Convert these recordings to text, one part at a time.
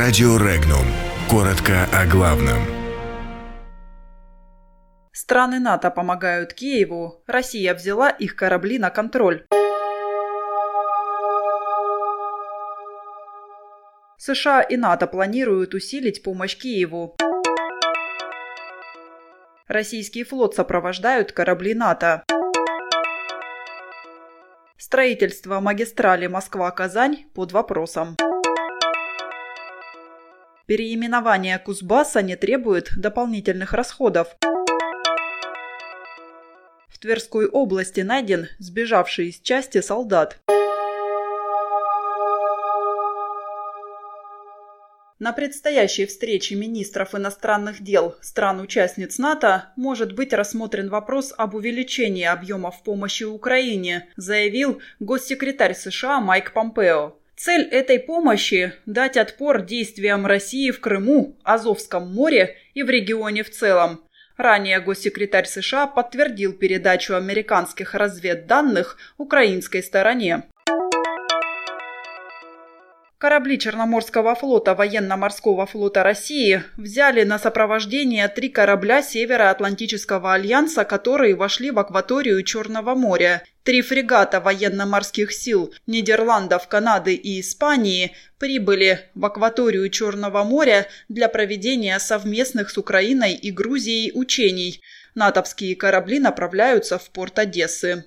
Радио Регнум. Коротко о главном. Страны НАТО помогают Киеву. Россия взяла их корабли на контроль. США и НАТО планируют усилить помощь Киеву. Российский флот сопровождают корабли НАТО. Строительство магистрали Москва-Казань под вопросом. Переименование Кузбасса не требует дополнительных расходов. В Тверской области найден сбежавший из части солдат. На предстоящей встрече министров иностранных дел стран-участниц НАТО может быть рассмотрен вопрос об увеличении объемов помощи Украине, заявил госсекретарь США Майк Помпео. Цель этой помощи – дать отпор действиям России в Крыму, Азовском море и в регионе в целом. Ранее госсекретарь США подтвердил передачу американских разведданных украинской стороне. Корабли Черноморского флота Военно-морского флота России взяли на сопровождение три корабля Североатлантического альянса, которые вошли в акваторию Черного моря. Три фрегата военно-морских сил Нидерландов, Канады и Испании прибыли в акваторию Черного моря для проведения совместных с Украиной и Грузией учений. Натовские корабли направляются в порт Одессы.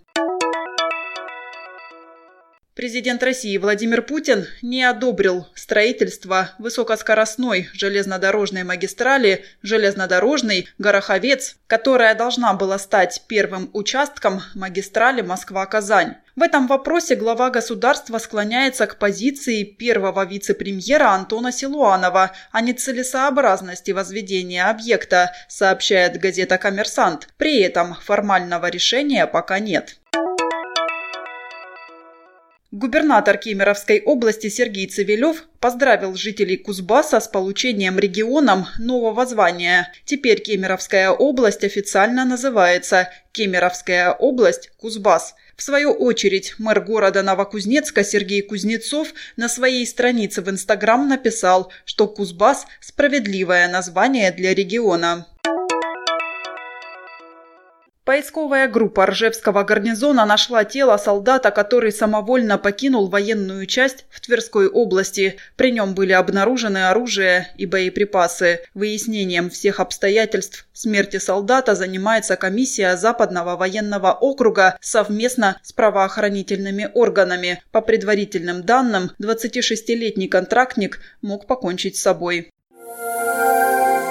Президент России Владимир Путин не одобрил строительство высокоскоростной железнодорожной магистрали «Железнодорожный Гороховец», которая должна была стать первым участком магистрали Москва-Казань. В этом вопросе глава государства склоняется к позиции первого вице-премьера Антона Силуанова о нецелесообразности возведения объекта, сообщает газета «Коммерсант». При этом формального решения пока нет. Губернатор Кемеровской области Сергей Цивилев поздравил жителей Кузбасса с получением регионом нового звания. Теперь Кемеровская область официально называется Кемеровская область Кузбасс. В свою очередь, мэр города Новокузнецка Сергей Кузнецов на своей странице в Инстаграм написал, что Кузбасс – справедливое название для региона. Поисковая группа Ржевского гарнизона нашла тело солдата, который самовольно покинул военную часть в Тверской области. При нем были обнаружены оружие и боеприпасы. Выяснением всех обстоятельств смерти солдата занимается комиссия Западного военного округа совместно с правоохранительными органами. По предварительным данным, 26-летний контрактник мог покончить с собой.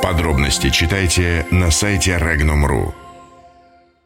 Подробности читайте на сайте Regnum.ru.